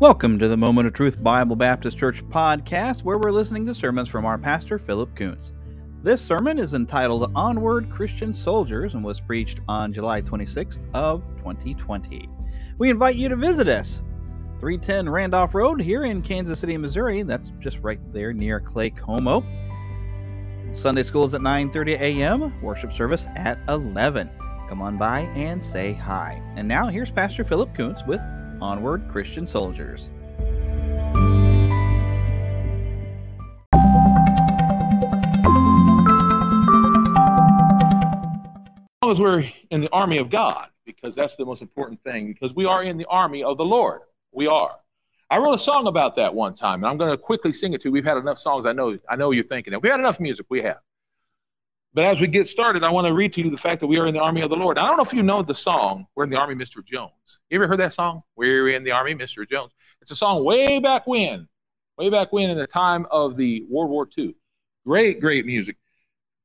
Welcome to the Moment of Truth Bible Baptist Church podcast, where we're listening to sermons from our pastor, Philip Kuntz. This sermon is entitled Onward Christian Soldiers and was preached on July 26th of 2020. We invite you to visit us, 310 Randolph Road here in Kansas City, Missouri. That's just right there near Claycomo. Sunday school is at 9:30 a.m., worship service at 11. Come on by and say hi. And now here's Pastor Philip Kuntz with Onward Christian Soldiers. As long as we're in the army of God, because that's the most important thing, because we are in the army of the Lord. We are. I wrote a song about that one time, and I'm going to quickly sing it to you. We've had enough songs. I know. I know you're thinking that we had enough music. We have. But as we get started, I want to read to you the fact that we are in the army of the Lord. I don't know if you know the song, We're in the Army, Mr. Jones. You ever heard that song? We're in the Army, Mr. Jones. It's a song way back when, way back when in the time of the World War II. Great, great music.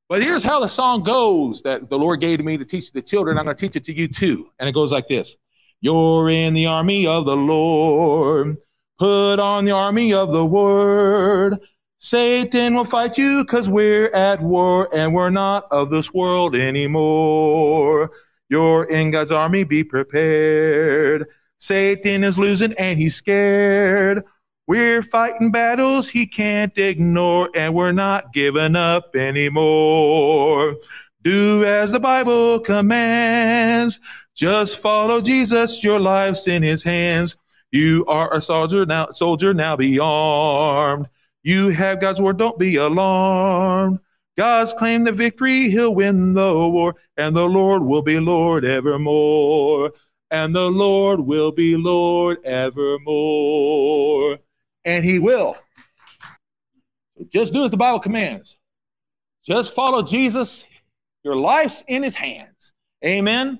But here's how the song goes that the Lord gave to me to teach the children. I'm going to teach it to you too. And it goes like this You're in the army of the Lord. Put on the army of the word. Satan will fight you because we're at war and we're not of this world anymore. You're in God's army, be prepared. Satan is losing and he's scared. We're fighting battles he can't ignore and we're not giving up anymore. Do as the Bible commands. Just follow Jesus, your life's in his hands. You are a soldier now, soldier now be armed. You have God's word, don't be alarmed. God's claimed the victory, he'll win the war, and the Lord will be Lord evermore. And the Lord will be Lord evermore. And he will. Just do as the Bible commands. Just follow Jesus. Your life's in his hands. Amen.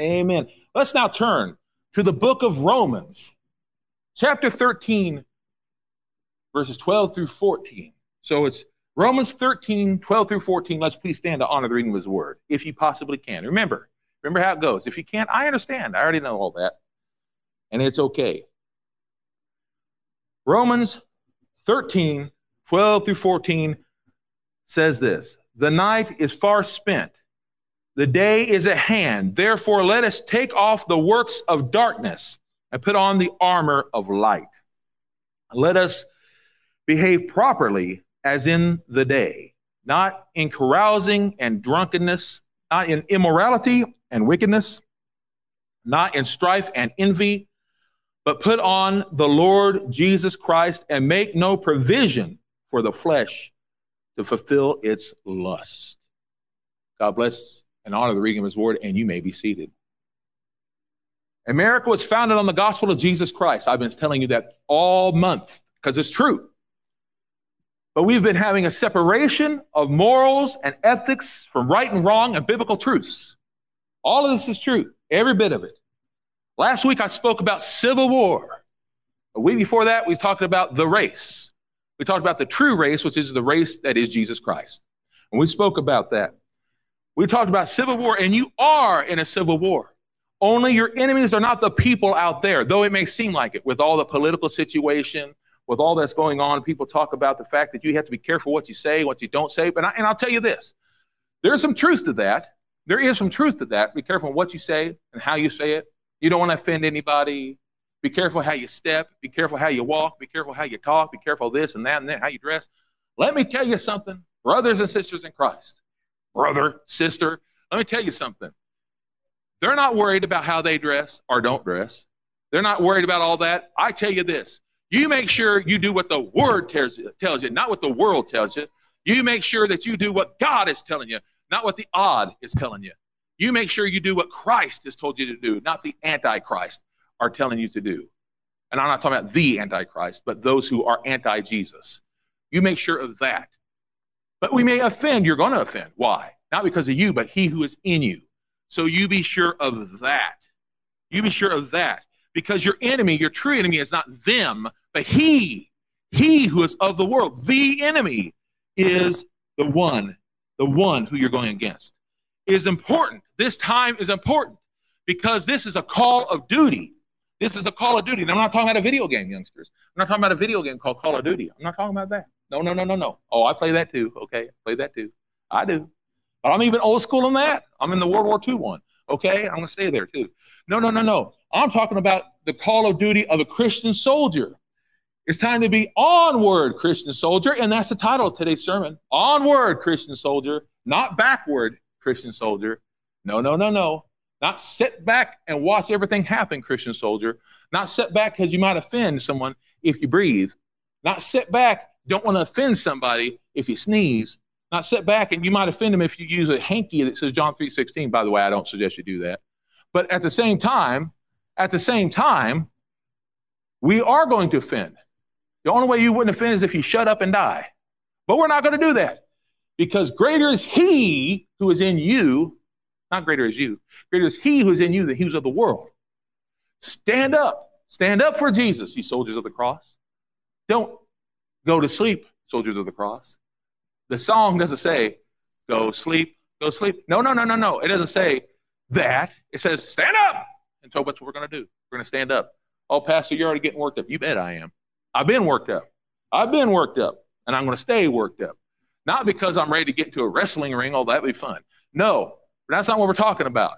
Amen. Let's now turn to the book of Romans, chapter 13, verses 12 through 14. So it's Romans 13, 12 through 14. Let's please stand to honor the reading of his word, if you possibly can. Remember, remember how it goes. If you can't, I understand. I already know all that. And it's okay. Romans 13, 12 through 14 says this The night is far spent, the day is at hand. Therefore, let us take off the works of darkness and put on the armor of light. Let us behave properly as in the day, not in carousing and drunkenness, not in immorality and wickedness, not in strife and envy, but put on the Lord Jesus Christ and make no provision for the flesh to fulfill its lust. God bless and honor the reading of his word, and you may be seated. America was founded on the gospel of Jesus Christ. I've been telling you that all month because it's true. But we've been having a separation of morals and ethics from right and wrong and biblical truths. All of this is true, every bit of it. Last week I spoke about civil war. A week before that, we talked about the race. We talked about the true race, which is the race that is Jesus Christ. And we spoke about that. We talked about civil war, and you are in a civil war. Only your enemies are not the people out there, though it may seem like it with all the political situation, with all that's going on, people talk about the fact that you have to be careful what you say, what you don't say. But I, and I'll tell you this: there's some truth to that. There is some truth to that. Be careful what you say and how you say it. You don't want to offend anybody. Be careful how you step. Be careful how you walk. Be careful how you talk. Be careful this and that and that, how you dress. Let me tell you something, brothers and sisters in Christ. Brother, sister, let me tell you something. They're not worried about how they dress or don't dress. They're not worried about all that. I tell you this you make sure you do what the word tells you, tells you, not what the world tells you. You make sure that you do what God is telling you, not what the odd is telling you. You make sure you do what Christ has told you to do, not the Antichrist are telling you to do. And I'm not talking about the Antichrist, but those who are anti Jesus. You make sure of that. But we may offend. You're going to offend. Why? Not because of you, but he who is in you. So you be sure of that. You be sure of that. Because your enemy, your true enemy, is not them, but he, he who is of the world, the enemy, is the one, the one who you're going against. It is important. This time is important because this is a call of duty. This is a Call of Duty. And I'm not talking about a video game, youngsters. I'm not talking about a video game called Call of Duty. I'm not talking about that. No, no, no, no, no. Oh, I play that too. Okay, I play that too. I do. But I'm even old school in that. I'm in the World War II one. Okay, I'm going to stay there too. No, no, no, no. I'm talking about the Call of Duty of a Christian soldier. It's time to be onward, Christian soldier. And that's the title of today's sermon. Onward, Christian soldier, not backward, Christian soldier. No, no, no, no. Not sit back and watch everything happen, Christian soldier. Not sit back because you might offend someone if you breathe. Not sit back, don't want to offend somebody if you sneeze. Not sit back and you might offend them if you use a hanky that says John 3.16. By the way, I don't suggest you do that. But at the same time, at the same time, we are going to offend. The only way you wouldn't offend is if you shut up and die. But we're not going to do that because greater is he who is in you, not greater is you, greater is he who is in you than he who's of the world. Stand up. Stand up for Jesus, you soldiers of the cross. Don't go to sleep, soldiers of the cross. The song doesn't say, go sleep, go sleep. No, no, no, no, no. It doesn't say that. It says, stand up. And so what's what we're going to do? We're going to stand up. Oh, Pastor, you're already getting worked up. You bet I am. I've been worked up. I've been worked up, and I'm going to stay worked up. Not because I'm ready to get into a wrestling ring, although that'd be fun. No, that's not what we're talking about.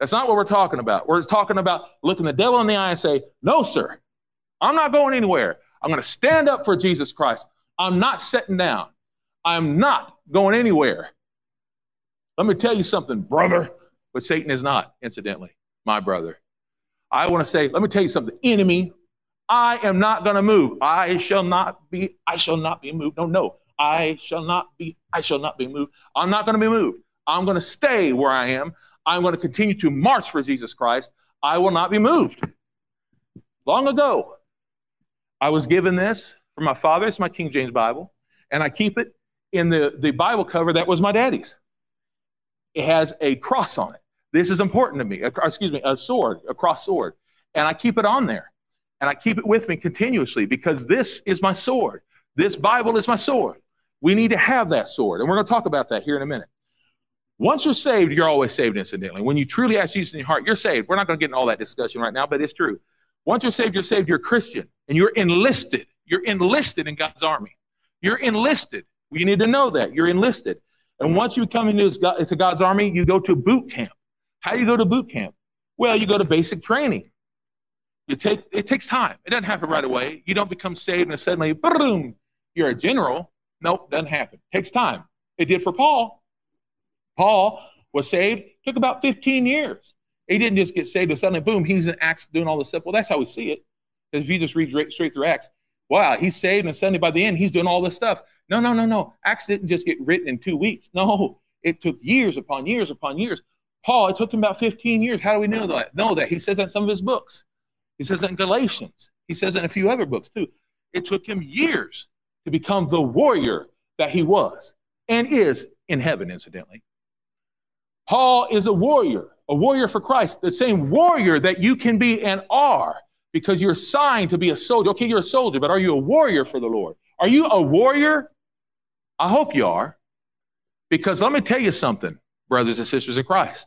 That's not what we're talking about. We're talking about looking the devil in the eye and say, No, sir, I'm not going anywhere. I'm going to stand up for Jesus Christ. I'm not sitting down. I'm not going anywhere. Let me tell you something, brother, but Satan is not, incidentally, my brother. I want to say, let me tell you something, enemy I am not going to move. I shall not be, I shall not be moved. No, no. I shall not be, I shall not be moved. I'm not going to be moved. I'm going to stay where I am. I'm going to continue to march for Jesus Christ. I will not be moved. Long ago, I was given this from my father. It's my King James Bible. And I keep it in the, the Bible cover that was my daddy's. It has a cross on it. This is important to me. A, excuse me, a sword, a cross sword. And I keep it on there. And I keep it with me continuously because this is my sword. This Bible is my sword. We need to have that sword. And we're going to talk about that here in a minute. Once you're saved, you're always saved, incidentally. When you truly ask Jesus in your heart, you're saved. We're not going to get in all that discussion right now, but it's true. Once you're saved, you're saved, you're Christian, and you're enlisted. You're enlisted in God's army. You're enlisted. You need to know that. You're enlisted. And once you come into God's army, you go to boot camp. How do you go to boot camp? Well, you go to basic training. You take it takes time. It doesn't happen right away. You don't become saved and suddenly, boom, you're a general. Nope, doesn't happen. It takes time. It did for Paul. Paul was saved, took about 15 years. He didn't just get saved and suddenly, boom, he's in Acts doing all this stuff. Well, that's how we see it. Because if you just read straight through Acts, wow, he's saved and suddenly by the end, he's doing all this stuff. No, no, no, no. Acts didn't just get written in two weeks. No, it took years upon years upon years. Paul, it took him about 15 years. How do we know that? Know that he says that in some of his books. He says in Galatians. He says in a few other books too. It took him years to become the warrior that he was and is in heaven, incidentally. Paul is a warrior, a warrior for Christ, the same warrior that you can be and are because you're signed to be a soldier. Okay, you're a soldier, but are you a warrior for the Lord? Are you a warrior? I hope you are. Because let me tell you something, brothers and sisters in Christ.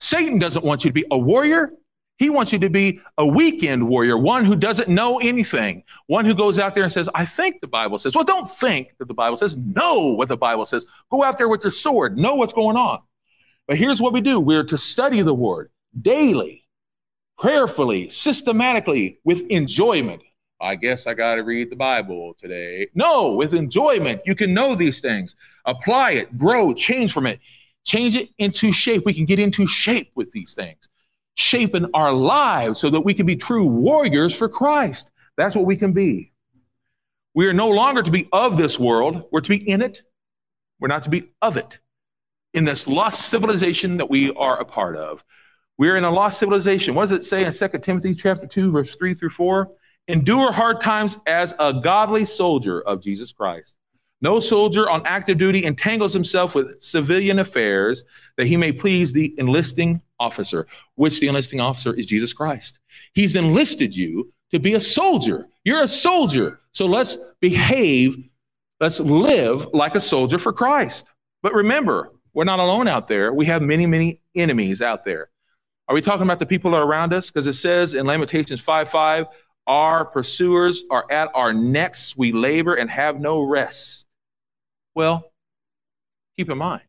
Satan doesn't want you to be a warrior. He wants you to be a weekend warrior, one who doesn't know anything, one who goes out there and says, I think the Bible says. Well, don't think that the Bible says. Know what the Bible says. Go out there with your sword. Know what's going on. But here's what we do we're to study the Word daily, prayerfully, systematically, with enjoyment. I guess I got to read the Bible today. No, with enjoyment. You can know these things, apply it, grow, change from it, change it into shape. We can get into shape with these things shaping our lives so that we can be true warriors for Christ. That's what we can be. We are no longer to be of this world, we're to be in it. We're not to be of it. In this lost civilization that we are a part of. We're in a lost civilization. What does it say in 2 Timothy chapter 2, verse 3 through 4? Endure hard times as a godly soldier of Jesus Christ. No soldier on active duty entangles himself with civilian affairs that he may please the enlisting officer, which the enlisting officer is Jesus Christ. He's enlisted you to be a soldier. You're a soldier. So let's behave, let's live like a soldier for Christ. But remember, we're not alone out there. We have many, many enemies out there. Are we talking about the people that are around us? Because it says in Lamentations 5 5, our pursuers are at our necks. We labor and have no rest. Well, keep in mind,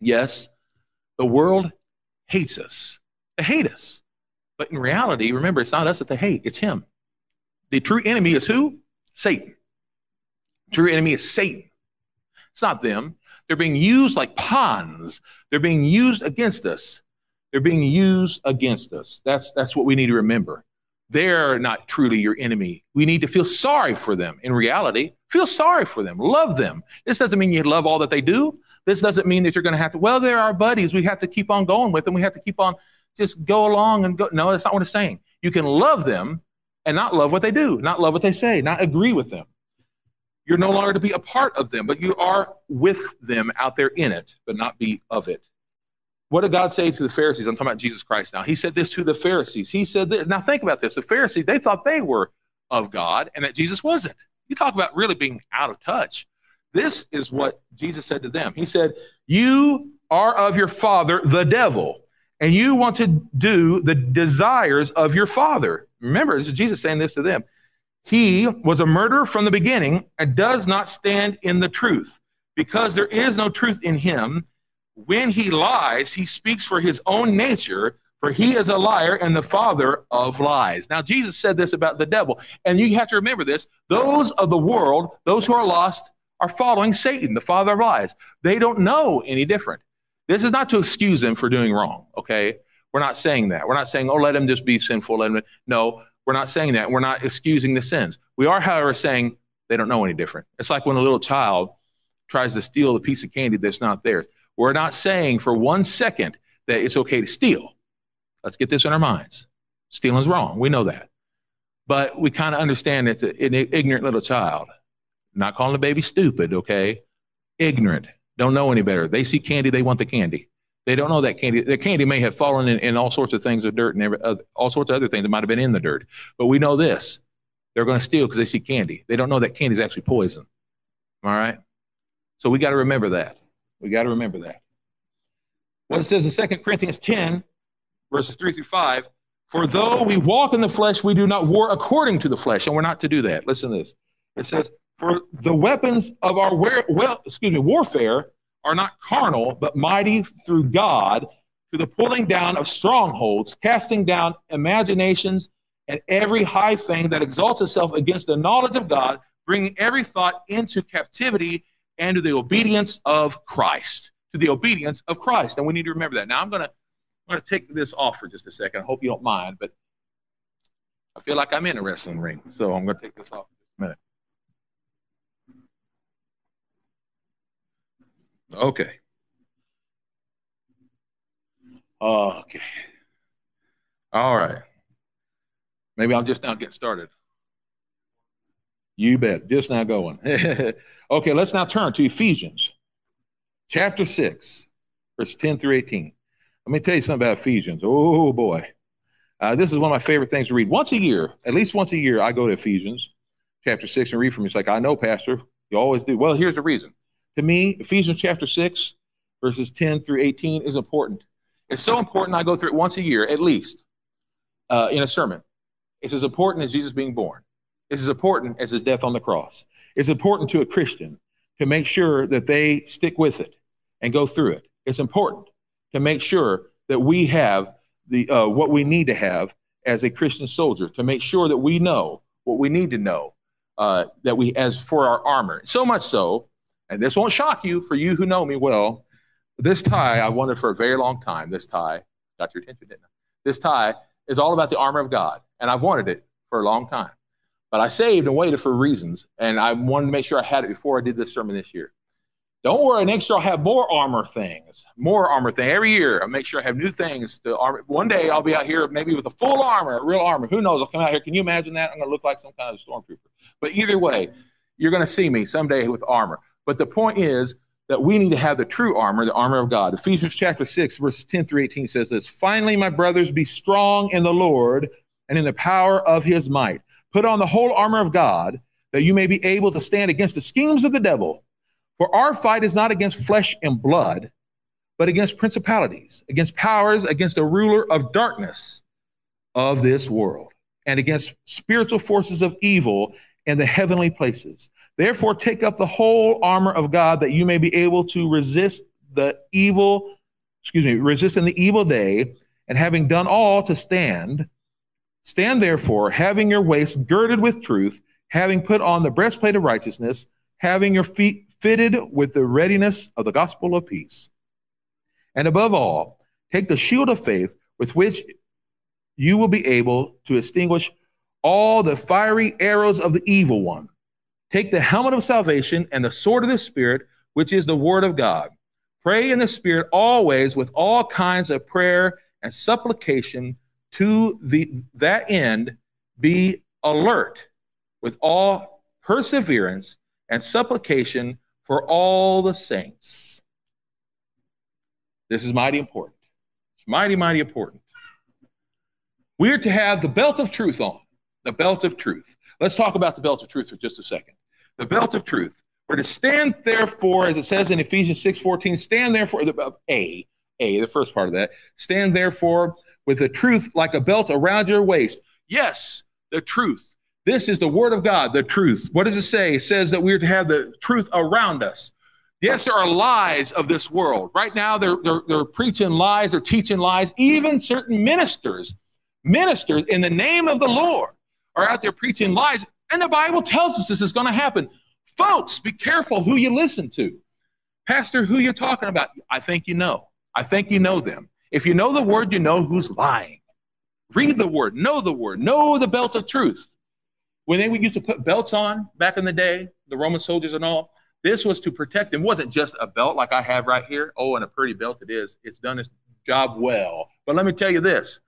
yes, the world hates us. They hate us. But in reality, remember, it's not us that they hate, it's Him. The true enemy is who? Satan. True enemy is Satan. It's not them. They're being used like pawns. They're being used against us. They're being used against us. That's, that's what we need to remember. They're not truly your enemy. We need to feel sorry for them. In reality, feel sorry for them. Love them. This doesn't mean you love all that they do. This doesn't mean that you're going to have to, well, they're our buddies. We have to keep on going with them. We have to keep on just go along and go. No, that's not what it's saying. You can love them and not love what they do, not love what they say, not agree with them. You're no longer to be a part of them, but you are with them out there in it, but not be of it. What did God say to the Pharisees? I'm talking about Jesus Christ now. He said this to the Pharisees. He said this. Now think about this. The Pharisees, they thought they were of God and that Jesus wasn't. You talk about really being out of touch. This is what Jesus said to them. He said, You are of your father, the devil, and you want to do the desires of your father. Remember, this is Jesus saying this to them. He was a murderer from the beginning and does not stand in the truth because there is no truth in him. When he lies, he speaks for his own nature, for he is a liar and the father of lies. Now, Jesus said this about the devil, and you have to remember this those of the world, those who are lost, are following Satan, the father of lies. They don't know any different. This is not to excuse them for doing wrong, okay? We're not saying that. We're not saying, oh, let them just be sinful. Let. No, we're not saying that. We're not excusing the sins. We are, however, saying they don't know any different. It's like when a little child tries to steal a piece of candy that's not theirs. We're not saying for one second that it's okay to steal. Let's get this in our minds. Stealing's wrong. We know that. But we kind of understand it's an ignorant little child. Not calling the baby stupid, okay? Ignorant. Don't know any better. They see candy, they want the candy. They don't know that candy. The candy may have fallen in, in all sorts of things of dirt and every, uh, all sorts of other things that might have been in the dirt. But we know this: they're going to steal because they see candy. They don't know that candy is actually poison. All right. So we got to remember that. We got to remember that. What it says in 2 Corinthians 10, verses 3 through 5 For though we walk in the flesh, we do not war according to the flesh. And we're not to do that. Listen to this. It says, For the weapons of our well, excuse me, warfare are not carnal, but mighty through God to the pulling down of strongholds, casting down imaginations and every high thing that exalts itself against the knowledge of God, bringing every thought into captivity and to the obedience of Christ. To the obedience of Christ. And we need to remember that. Now I'm gonna I'm gonna take this off for just a second. I hope you don't mind, but I feel like I'm in a wrestling ring, so I'm gonna take this off for just a minute. Okay. Okay. All right. Maybe I'm just now getting started. You bet. Just now going. okay, let's now turn to Ephesians chapter 6, verse 10 through 18. Let me tell you something about Ephesians. Oh, boy. Uh, this is one of my favorite things to read. Once a year, at least once a year, I go to Ephesians chapter 6 and read from it. It's like, I know, Pastor. You always do. Well, here's the reason. To me, Ephesians chapter 6, verses 10 through 18 is important. It's so important I go through it once a year, at least, uh, in a sermon. It's as important as Jesus being born. It's as important as his death on the cross. It's important to a Christian to make sure that they stick with it and go through it. It's important to make sure that we have the uh, what we need to have as a Christian soldier to make sure that we know what we need to know uh, that we as for our armor. So much so and this won't shock you for you who know me well. This tie I wanted for a very long time. This tie got your attention, didn't I? This tie is all about the armor of God, and I've wanted it for a long time. But I saved and waited for reasons, and I wanted to make sure I had it before I did this sermon this year. Don't worry, next year I'll have more armor things, more armor thing every year. I'll make sure I have new things to armor. One day I'll be out here maybe with a full armor, real armor. Who knows? I'll come out here. Can you imagine that? I'm going to look like some kind of stormtrooper. But either way, you're going to see me someday with armor. But the point is that we need to have the true armor, the armor of God. Ephesians chapter 6, verses 10 through 18 says this Finally, my brothers, be strong in the Lord and in the power of his might. Put on the whole armor of God that you may be able to stand against the schemes of the devil. For our fight is not against flesh and blood, but against principalities, against powers, against the ruler of darkness of this world, and against spiritual forces of evil in the heavenly places. Therefore, take up the whole armor of God that you may be able to resist the evil, excuse me, resist in the evil day, and having done all to stand, stand therefore, having your waist girded with truth, having put on the breastplate of righteousness, having your feet fitted with the readiness of the gospel of peace. And above all, take the shield of faith with which you will be able to extinguish all the fiery arrows of the evil one. Take the helmet of salvation and the sword of the Spirit, which is the word of God. Pray in the Spirit always with all kinds of prayer and supplication to the, that end. Be alert with all perseverance and supplication for all the saints. This is mighty important. It's mighty, mighty important. We're to have the belt of truth on. The belt of truth. Let's talk about the belt of truth for just a second. The belt of truth. We're to stand therefore, as it says in Ephesians 6 14, stand therefore, the, uh, A, A, the first part of that, stand therefore with the truth like a belt around your waist. Yes, the truth. This is the word of God, the truth. What does it say? It says that we're to have the truth around us. Yes, there are lies of this world. Right now, they're, they're, they're preaching lies, they're teaching lies. Even certain ministers, ministers in the name of the Lord, are out there preaching lies. And the Bible tells us this is going to happen. Folks, be careful who you listen to. Pastor, who you're talking about? I think you know. I think you know them. If you know the word, you know who's lying. Read the word, know the word, know the belt of truth. When they used to put belts on back in the day, the Roman soldiers and all, this was to protect them. It wasn't just a belt like I have right here. Oh, and a pretty belt it is. It's done its job well. But let me tell you this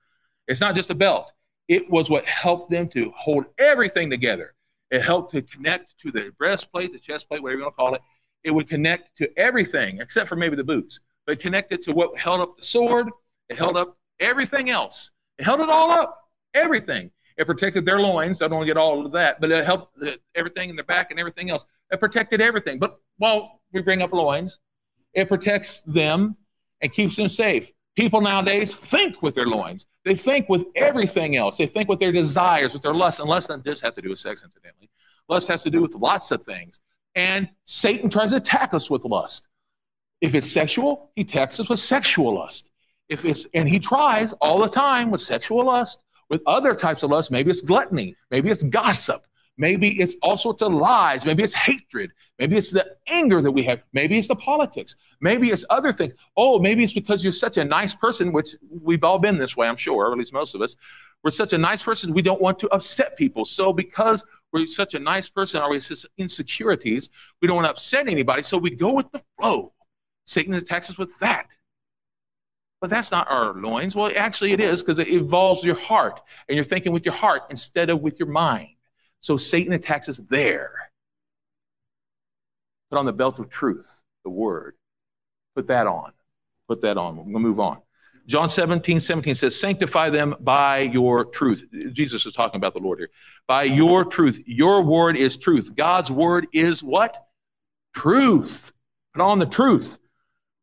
it's not just a belt, it was what helped them to hold everything together. It helped to connect to the breastplate, the chest plate, whatever you want to call it. It would connect to everything except for maybe the boots, but connected to what held up the sword. It held up everything else. It held it all up, everything. It protected their loins. I don't want to get all of that, but it helped everything in their back and everything else. It protected everything. But while we bring up loins, it protects them and keeps them safe. People nowadays think with their loins. They think with everything else. They think with their desires, with their lust. And lust doesn't just have to do with sex, incidentally. Lust has to do with lots of things. And Satan tries to attack us with lust. If it's sexual, he attacks us with sexual lust. If it's and he tries all the time with sexual lust, with other types of lust, maybe it's gluttony, maybe it's gossip, maybe it's all sorts of lies, maybe it's hatred, maybe it's the anger that we have, maybe it's the politics, maybe it's other things. Oh, maybe it's because you're such a nice person, which we've all been this way, I'm sure, or at least most of us. We're such a nice person, we don't want to upset people. So because we're such a nice person, or we insecurities, we don't want to upset anybody, so we go with the flow. Satan attacks us with that. But that's not our loins. Well, actually, it is because it involves your heart, and you're thinking with your heart instead of with your mind. So Satan attacks us there. Put on the belt of truth, the word. Put that on. Put that on. We're going to move on. John 17, 17 says, Sanctify them by your truth. Jesus is talking about the Lord here. By your truth. Your word is truth. God's word is what? Truth. Put on the truth.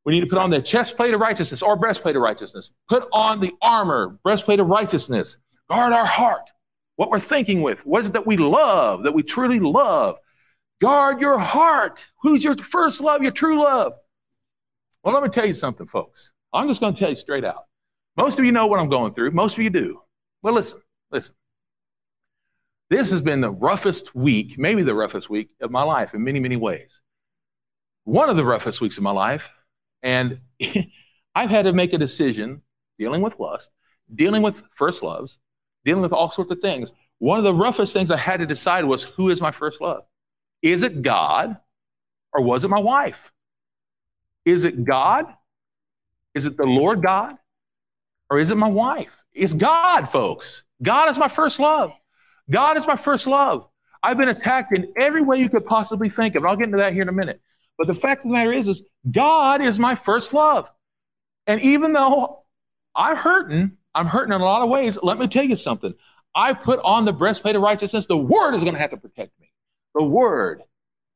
We need to put on the chest plate of righteousness or breastplate of righteousness. Put on the armor, breastplate of righteousness. Guard our heart, what we're thinking with. What is it that we love, that we truly love? Guard your heart. Who's your first love, your true love? Well, let me tell you something, folks. I'm just going to tell you straight out. Most of you know what I'm going through. Most of you do. Well, listen, listen. This has been the roughest week, maybe the roughest week of my life in many, many ways. One of the roughest weeks of my life and I've had to make a decision dealing with lust, dealing with first loves, dealing with all sorts of things. One of the roughest things I had to decide was who is my first love? Is it God or was it my wife? Is it God? Is it the Lord God? Or is it my wife? It's God, folks. God is my first love. God is my first love. I've been attacked in every way you could possibly think of. And I'll get into that here in a minute. But the fact of the matter is, is God is my first love. And even though I'm hurting, I'm hurting in a lot of ways, let me tell you something. I put on the breastplate of righteousness. The word is going to have to protect me. The word.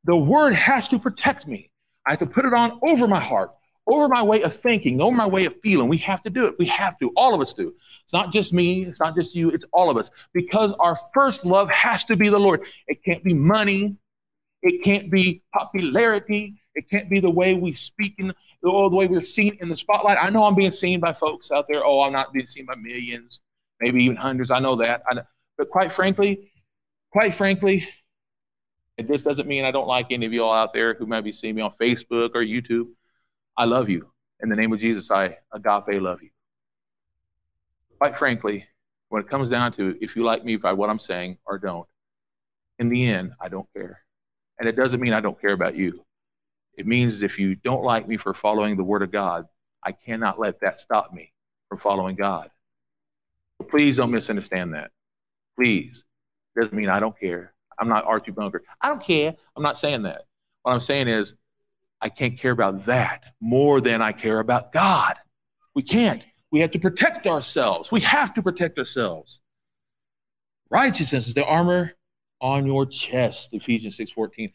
The word has to protect me. I have to put it on over my heart, over my way of thinking, over my way of feeling. We have to do it. We have to. All of us do. It's not just me. It's not just you. It's all of us. Because our first love has to be the Lord. It can't be money. It can't be popularity. It can't be the way we speak in, or the way we're seen in the spotlight. I know I'm being seen by folks out there. Oh, I'm not being seen by millions, maybe even hundreds. I know that. I know. But quite frankly, quite frankly, it this doesn't mean I don't like any of you all out there who might be seeing me on Facebook or YouTube. I love you. In the name of Jesus, I agape love you. Quite frankly, when it comes down to if you like me by what I'm saying or don't, in the end, I don't care. And it doesn't mean I don't care about you. It means if you don't like me for following the Word of God, I cannot let that stop me from following God. Please don't misunderstand that. Please. It doesn't mean I don't care. I'm not Archie Bunker. I don't care. I'm not saying that. What I'm saying is I can't care about that more than I care about God. We can't. We have to protect ourselves. We have to protect ourselves. Righteousness is the armor on your chest, Ephesians 6:14.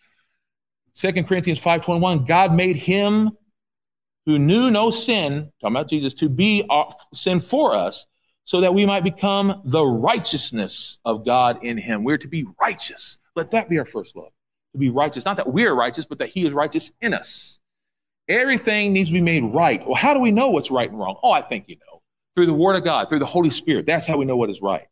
2 Corinthians 5:21, God made him who knew no sin, talking about Jesus, to be sin for us, so that we might become the righteousness of God in him. We're to be righteous. Let that be our first love. To be righteous. Not that we're righteous, but that he is righteous in us. Everything needs to be made right. Well, how do we know what's right and wrong? Oh, I think you know. Through the Word of God, through the Holy Spirit. That's how we know what is right.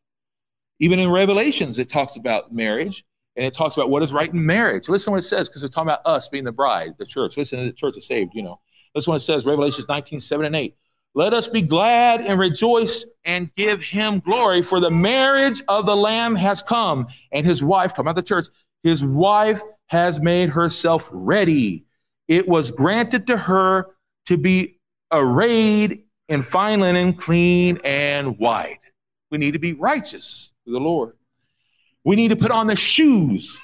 Even in Revelations, it talks about marriage and it talks about what is right in marriage. Listen to what it says because it's talking about us being the bride, the church. Listen to the church is saved, you know. Listen what it says, Revelations 19, 7 and 8. Let us be glad and rejoice and give him glory, for the marriage of the Lamb has come, and his wife, talking about the church, his wife has made herself ready. It was granted to her to be arrayed in fine linen, clean and white. We need to be righteous to the Lord. We need to put on the shoes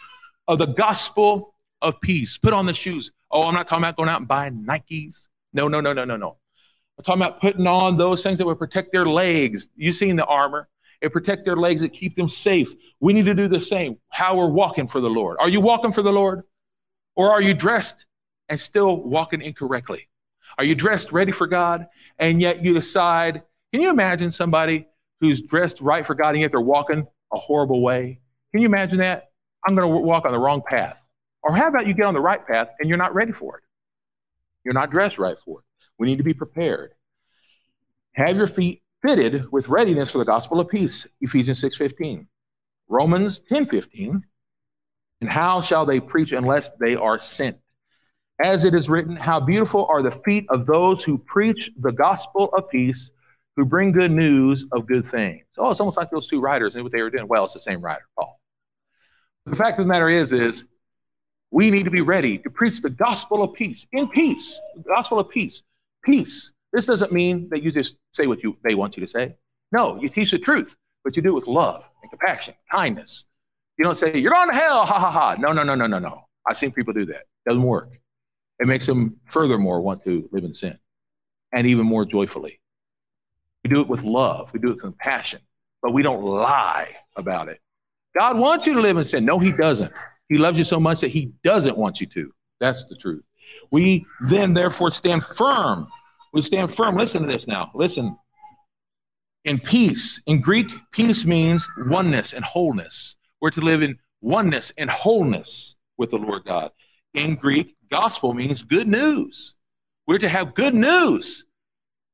of the gospel of peace. Put on the shoes. Oh, I'm not talking about going out and buying Nikes. No, no, no, no, no, no. I'm talking about putting on those things that would protect their legs. You've seen the armor. It protect their legs, it keep them safe. We need to do the same. How we're walking for the Lord. Are you walking for the Lord? Or are you dressed and still walking incorrectly? Are you dressed ready for God and yet you decide, can you imagine somebody who's dressed right for God and yet they're walking a horrible way? Can you imagine that? I'm going to walk on the wrong path. Or how about you get on the right path and you're not ready for it? You're not dressed right for it. We need to be prepared. Have your feet fitted with readiness for the gospel of peace, Ephesians 6:15. Romans 10:15. And how shall they preach unless they are sent? As it is written, how beautiful are the feet of those who preach the gospel of peace, who bring good news of good things. Oh, it's almost like those two writers and what they were doing. Well, it's the same writer, Paul. The fact of the matter is, is we need to be ready to preach the gospel of peace in peace, the gospel of peace peace. This doesn't mean that you just say what you, they want you to say. No, you teach the truth, but you do it with love and compassion, kindness. You don't say, you're going to hell, ha ha ha. No, no, no, no, no, no. I've seen people do that. It doesn't work. It makes them furthermore want to live in sin and even more joyfully. We do it with love, we do it with compassion, but we don't lie about it. God wants you to live in sin. No, He doesn't. He loves you so much that He doesn't want you to. That's the truth. We then therefore stand firm. We stand firm. Listen to this now. Listen. In peace, in Greek, peace means oneness and wholeness. We're to live in oneness and wholeness with the Lord God. In Greek, gospel means good news. We're to have good news.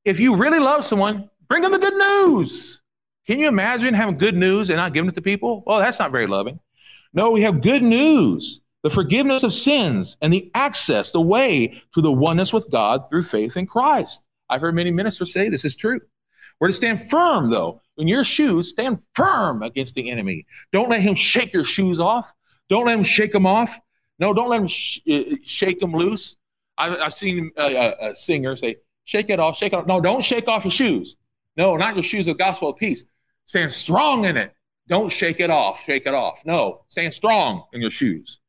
If you really love someone, bring them the good news. Can you imagine having good news and not giving it to people? Well, that's not very loving. No, we have good news the forgiveness of sins, and the access, the way to the oneness with God through faith in Christ. I've heard many ministers say this is true. We're to stand firm, though. In your shoes, stand firm against the enemy. Don't let him shake your shoes off. Don't let him shake them off. No, don't let him sh- uh, shake them loose. I've, I've seen a, a, a, singer say, shake it off, shake it off. No, don't shake off your shoes. No, not your shoes of gospel of peace. Stand strong in it. Don't shake it off, shake it off. No, stand strong in your shoes.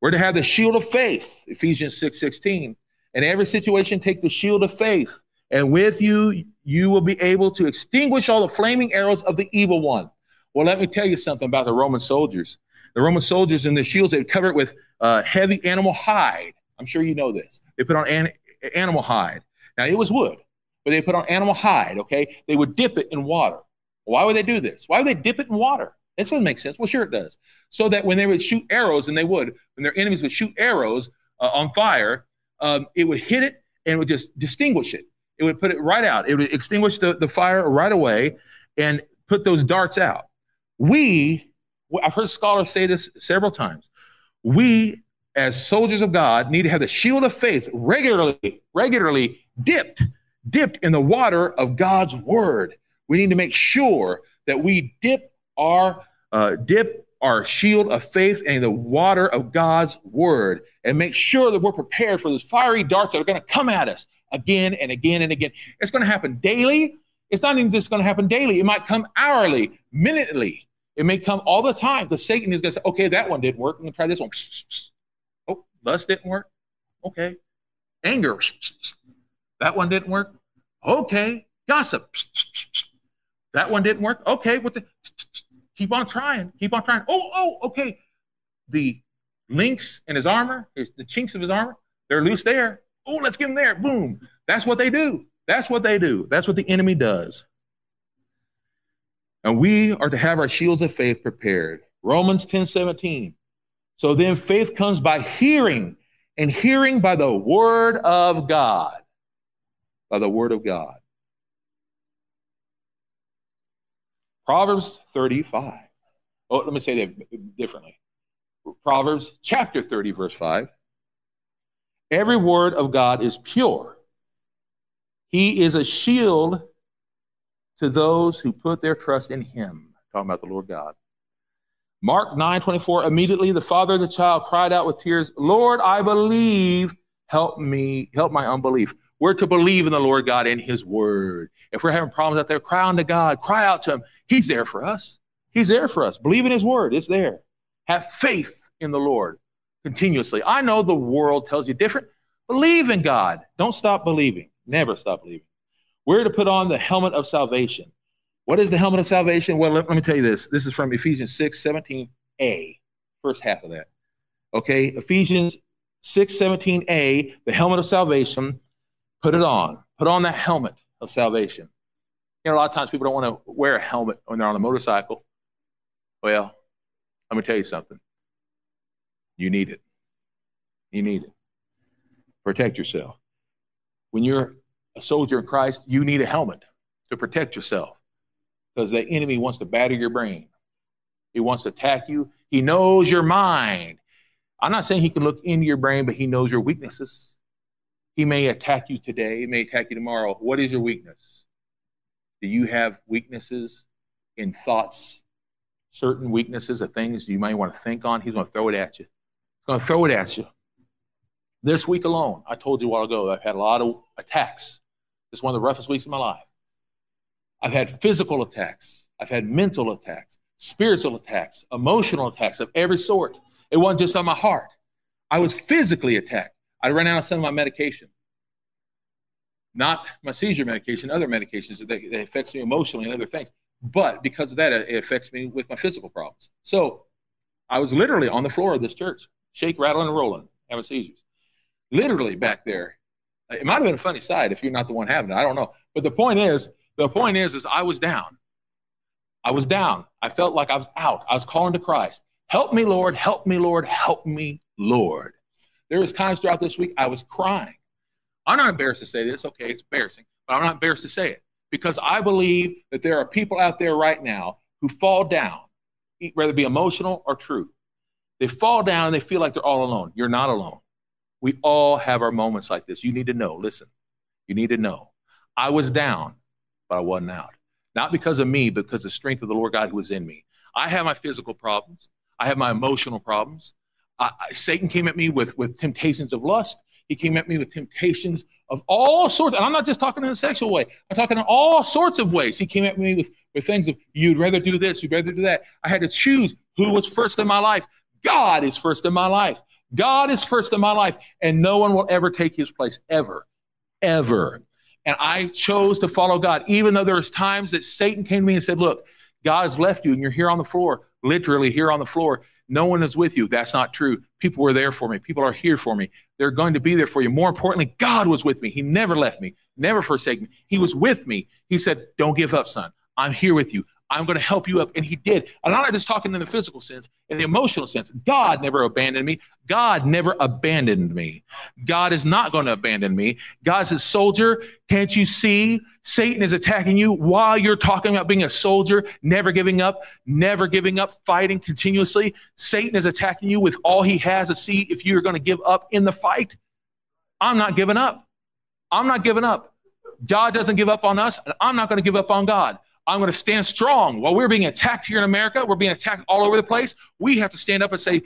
We're to have the shield of faith, Ephesians 6 16. In every situation, take the shield of faith, and with you, you will be able to extinguish all the flaming arrows of the evil one. Well, let me tell you something about the Roman soldiers. The Roman soldiers in the shields, they cover it with uh, heavy animal hide. I'm sure you know this. They put on an, animal hide. Now it was wood, but they put on animal hide. Okay, they would dip it in water. Why would they do this? Why would they dip it in water? That doesn't make sense. Well, sure it does. So that when they would shoot arrows, and they would, when their enemies would shoot arrows uh, on fire, um, it would hit it and it would just distinguish it. It would put it right out. It would extinguish the, the fire right away and put those darts out. We, I've heard scholars say this several times. We, as soldiers of God, need to have the shield of faith regularly, regularly dipped, dipped in the water of God's word. We need to make sure that we dip our uh, dip our shield of faith in the water of God's word and make sure that we're prepared for those fiery darts that are going to come at us again and again and again. It's going to happen daily. It's not even just going to happen daily. It might come hourly, minutely. It may come all the time because Satan is going to say, okay, that one didn't work. I'm going to try this one. Oh, lust didn't work. Okay. Anger. That one didn't work. Okay. Gossip. That one didn't work. Okay. What the? Keep on trying. Keep on trying. Oh, oh, okay. The links in his armor, his, the chinks of his armor, they're loose there. Oh, let's get him there. Boom. That's what they do. That's what they do. That's what the enemy does. And we are to have our shields of faith prepared. Romans 10 17. So then faith comes by hearing, and hearing by the word of God. By the word of God. Proverbs 35. Oh, let me say that differently. Proverbs chapter 30, verse 5. Every word of God is pure. He is a shield to those who put their trust in him. Talking about the Lord God. Mark 9 24. Immediately the father of the child cried out with tears, Lord, I believe. Help me, help my unbelief. We're to believe in the Lord God and his word. If we're having problems out there, cry unto God, cry out to him. He's there for us. He's there for us. Believe in his word. It's there. Have faith in the Lord continuously. I know the world tells you different. Believe in God. Don't stop believing. Never stop believing. We're to put on the helmet of salvation. What is the helmet of salvation? Well, let, let me tell you this. This is from Ephesians 6 17a, first half of that. Okay, Ephesians 6 17a, the helmet of salvation. Put it on. Put on that helmet of salvation. You know, a lot of times people don't want to wear a helmet when they're on a motorcycle. Well, let me tell you something. You need it. You need it. Protect yourself. When you're a soldier in Christ, you need a helmet to protect yourself because the enemy wants to batter your brain. He wants to attack you. He knows your mind. I'm not saying he can look into your brain, but he knows your weaknesses. He may attack you today, he may attack you tomorrow. What is your weakness? Do you have weaknesses in thoughts, certain weaknesses of things you might want to think on? He's going to throw it at you. He's going to throw it at you. This week alone, I told you a while ago, I've had a lot of attacks. Is one of the roughest weeks of my life. I've had physical attacks. I've had mental attacks, spiritual attacks, emotional attacks of every sort. It wasn't just on my heart. I was physically attacked. I ran out of some of my medication not my seizure medication, other medications that, affects me emotionally and other things. But because of that, it affects me with my physical problems. So I was literally on the floor of this church, shake, rattling, and rolling, having seizures. Literally back there. It might have been a funny sight if you're not the one having it. I don't know. But the point is, the point is, is I was down. I was down. I felt like I was out. I was calling to Christ. Help me, Lord. Help me, Lord. Help me, Lord. There was times throughout this week I was crying. I'm not embarrassed to say this. Okay, it's embarrassing, but I'm not embarrassed to say it because I believe that there are people out there right now who fall down, whether it be emotional or true. They fall down and they feel like they're all alone. You're not alone. We all have our moments like this. You need to know. Listen, you need to know. I was down, but I wasn't out. Not because of me, but because the strength of the Lord God who was in me. I have my physical problems. I have my emotional problems. I, Satan came at me with, with temptations of lust. He came at me with temptations of all sorts. And I'm not just talking in a sexual way. I'm talking in all sorts of ways. He came at me with, with things of, you'd rather do this, you'd rather do that. I had to choose who was first in my life. God is first in my life. God is first in my life. And no one will ever take his place, ever, ever. And I chose to follow God, even though there was times that Satan came to me and said, look, God has left you and you're here on the floor, literally here on the floor. No one is with you. That's not true. People were there for me. People are here for me. They're going to be there for you. More importantly, God was with me. He never left me, never forsake me. He was with me. He said, Don't give up, son. I'm here with you. I'm going to help you up. And he did. And I'm not just talking in the physical sense, in the emotional sense. God never abandoned me. God never abandoned me. God is not going to abandon me. God's a soldier. Can't you see? Satan is attacking you while you're talking about being a soldier, never giving up, never giving up, fighting continuously. Satan is attacking you with all he has to see if you're going to give up in the fight. I'm not giving up. I'm not giving up. God doesn't give up on us, and I'm not going to give up on God. I'm going to stand strong. While we're being attacked here in America, we're being attacked all over the place. We have to stand up and say,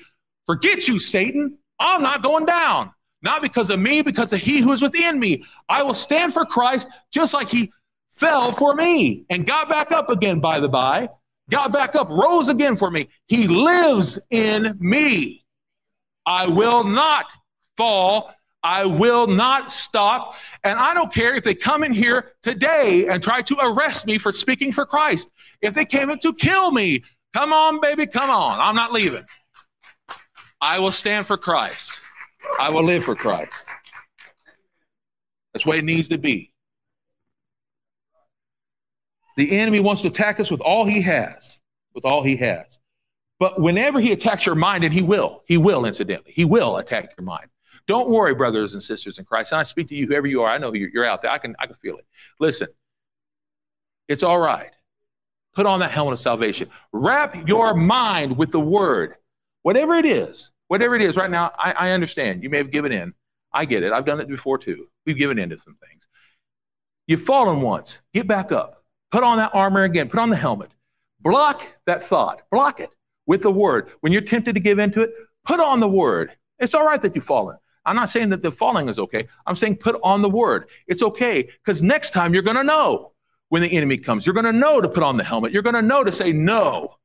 Forget you, Satan. I'm not going down. Not because of me, because of he who is within me. I will stand for Christ just like he fell for me and got back up again, by the by. Got back up, rose again for me. He lives in me. I will not fall I will not stop. And I don't care if they come in here today and try to arrest me for speaking for Christ. If they came in to kill me, come on, baby, come on. I'm not leaving. I will stand for Christ. I will live for Christ. That's the way it needs to be. The enemy wants to attack us with all he has, with all he has. But whenever he attacks your mind, and he will, he will, incidentally, he will attack your mind. Don't worry, brothers and sisters in Christ. And I speak to you, whoever you are. I know you're, you're out there. I can, I can feel it. Listen, it's all right. Put on that helmet of salvation. Wrap your mind with the word, whatever it is. Whatever it is right now, I, I understand. You may have given in. I get it. I've done it before too. We've given in to some things. You've fallen once. Get back up. Put on that armor again. Put on the helmet. Block that thought. Block it with the word. When you're tempted to give into it, put on the word. It's all right that you've fallen. I'm not saying that the falling is okay. I'm saying put on the word. It's okay because next time you're going to know when the enemy comes. You're going to know to put on the helmet. You're going to know to say no,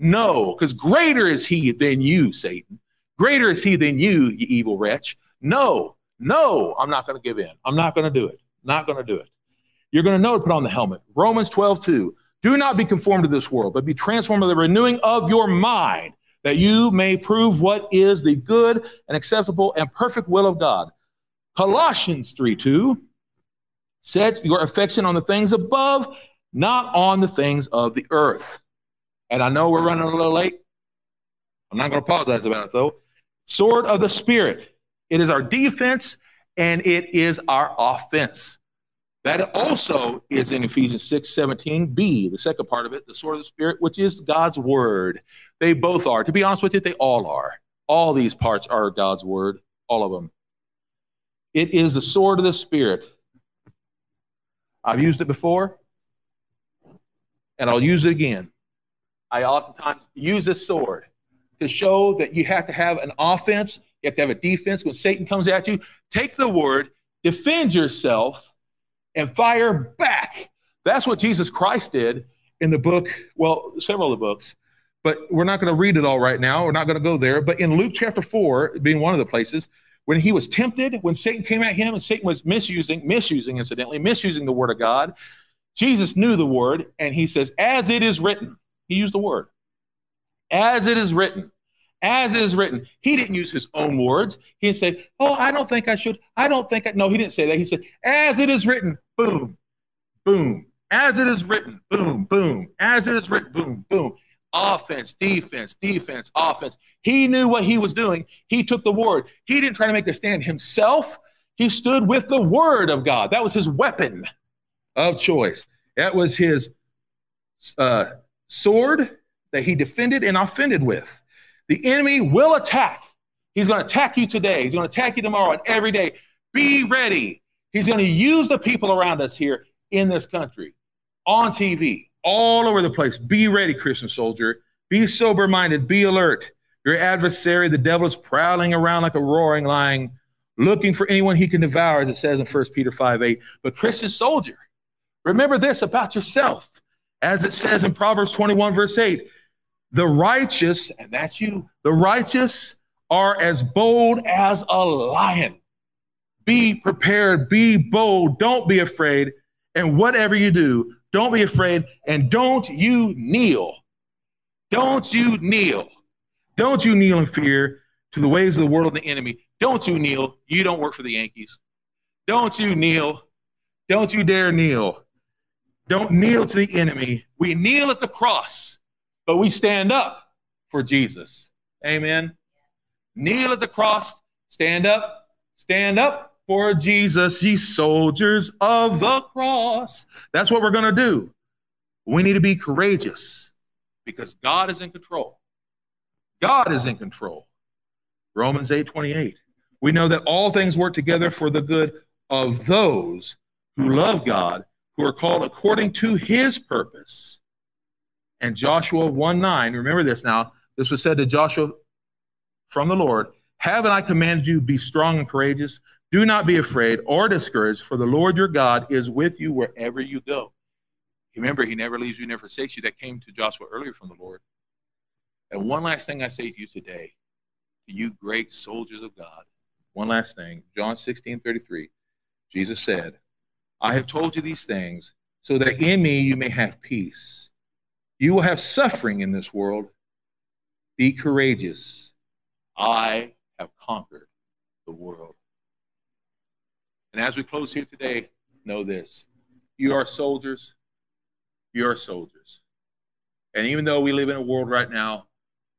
no, because greater is he than you, Satan. Greater is he than you, you evil wretch. No, no, I'm not going to give in. I'm not going to do it. Not going to do it. You're going to know to put on the helmet. Romans 12, 2. Do not be conformed to this world, but be transformed by the renewing of your mind that you may prove what is the good and acceptable and perfect will of God. Colossians 3 2 Set your affection on the things above, not on the things of the earth. And I know we're running a little late. I'm not going to apologize about it though. Sword of the Spirit. It is our defense and it is our offense. That also is in Ephesians 6 17b, the second part of it, the sword of the Spirit, which is God's word. They both are. To be honest with you, they all are. All these parts are God's word, all of them. It is the sword of the Spirit. I've used it before, and I'll use it again. I oftentimes use this sword to show that you have to have an offense, you have to have a defense. When Satan comes at you, take the word, defend yourself, and fire back. That's what Jesus Christ did in the book, well, several of the books, but we're not going to read it all right now. We're not going to go there. But in Luke chapter 4, being one of the places, when he was tempted, when Satan came at him and Satan was misusing, misusing, incidentally, misusing the word of God, Jesus knew the word and he says, as it is written, he used the word, as it is written, as is written. He didn't use his own words. He didn't say, oh, I don't think I should. I don't think I, no, he didn't say that. He said, as it is written, boom, boom, as it is written, boom, boom, as it is written, boom, boom offense, defense, defense, offense. He knew what he was doing. He took the word. He didn't try to make the stand himself. He stood with the word of God. That was his weapon of choice. That was his uh, sword that he defended and offended with. The enemy will attack. He's going to attack you today. He's going to attack you tomorrow and every day. Be ready. He's going to use the people around us here in this country on TV, all over the place. Be ready, Christian soldier. Be sober minded. Be alert. Your adversary, the devil, is prowling around like a roaring lion, looking for anyone he can devour, as it says in 1 Peter 5 8. But, Christian soldier, remember this about yourself. As it says in Proverbs 21, verse 8, the righteous, and that's you, the righteous are as bold as a lion. Be prepared, be bold, don't be afraid. And whatever you do, don't be afraid and don't you kneel. Don't you kneel. Don't you kneel in fear to the ways of the world and the enemy. Don't you kneel. You don't work for the Yankees. Don't you kneel. Don't you dare kneel. Don't kneel to the enemy. We kneel at the cross, but we stand up for Jesus. Amen. Kneel at the cross, stand up, stand up for Jesus, ye soldiers of the cross. That's what we're going to do. We need to be courageous because God is in control. God is in control. Romans 8 28. We know that all things work together for the good of those who love God, who are called according to his purpose. And Joshua 1 9, remember this now. This was said to Joshua from the Lord Haven't I commanded you, be strong and courageous? Do not be afraid or discouraged, for the Lord your God is with you wherever you go. Remember, he never leaves you, never forsakes you. That came to Joshua earlier from the Lord. And one last thing I say to you today, to you great soldiers of God. One last thing. John 16, 33. Jesus said, I have told you these things so that in me you may have peace. You will have suffering in this world. Be courageous. I have conquered the world. And as we close here today, know this you are soldiers. You are soldiers. And even though we live in a world right now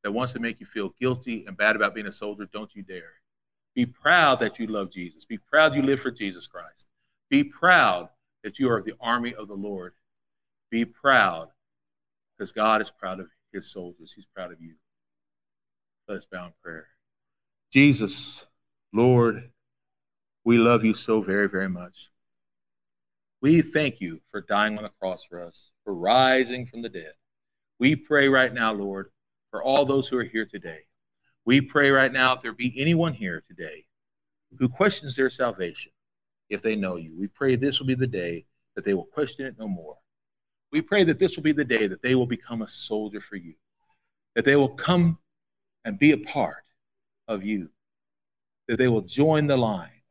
that wants to make you feel guilty and bad about being a soldier, don't you dare. Be proud that you love Jesus. Be proud you live for Jesus Christ. Be proud that you are the army of the Lord. Be proud because God is proud of his soldiers. He's proud of you. Let us bow in prayer. Jesus, Lord, we love you so very, very much. We thank you for dying on the cross for us, for rising from the dead. We pray right now, Lord, for all those who are here today. We pray right now if there be anyone here today who questions their salvation, if they know you, we pray this will be the day that they will question it no more. We pray that this will be the day that they will become a soldier for you, that they will come and be a part of you, that they will join the line,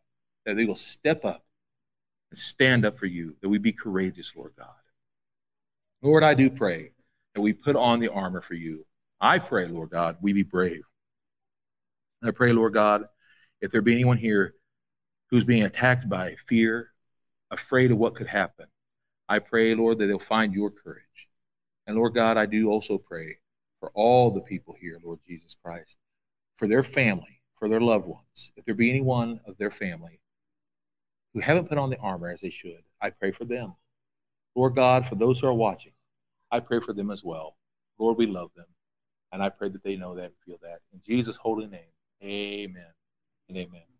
that they will step up and stand up for you, that we be courageous, Lord God. Lord, I do pray that we put on the armor for you. I pray, Lord God, we be brave. I pray, Lord God, if there be anyone here who's being attacked by fear, afraid of what could happen, I pray, Lord, that they'll find your courage. And Lord God, I do also pray for all the people here, Lord Jesus Christ, for their family, for their loved ones. If there be anyone of their family who haven't put on the armor as they should, I pray for them. Lord God, for those who are watching, I pray for them as well. Lord, we love them. And I pray that they know that and feel that. In Jesus' holy name. Amen and amen.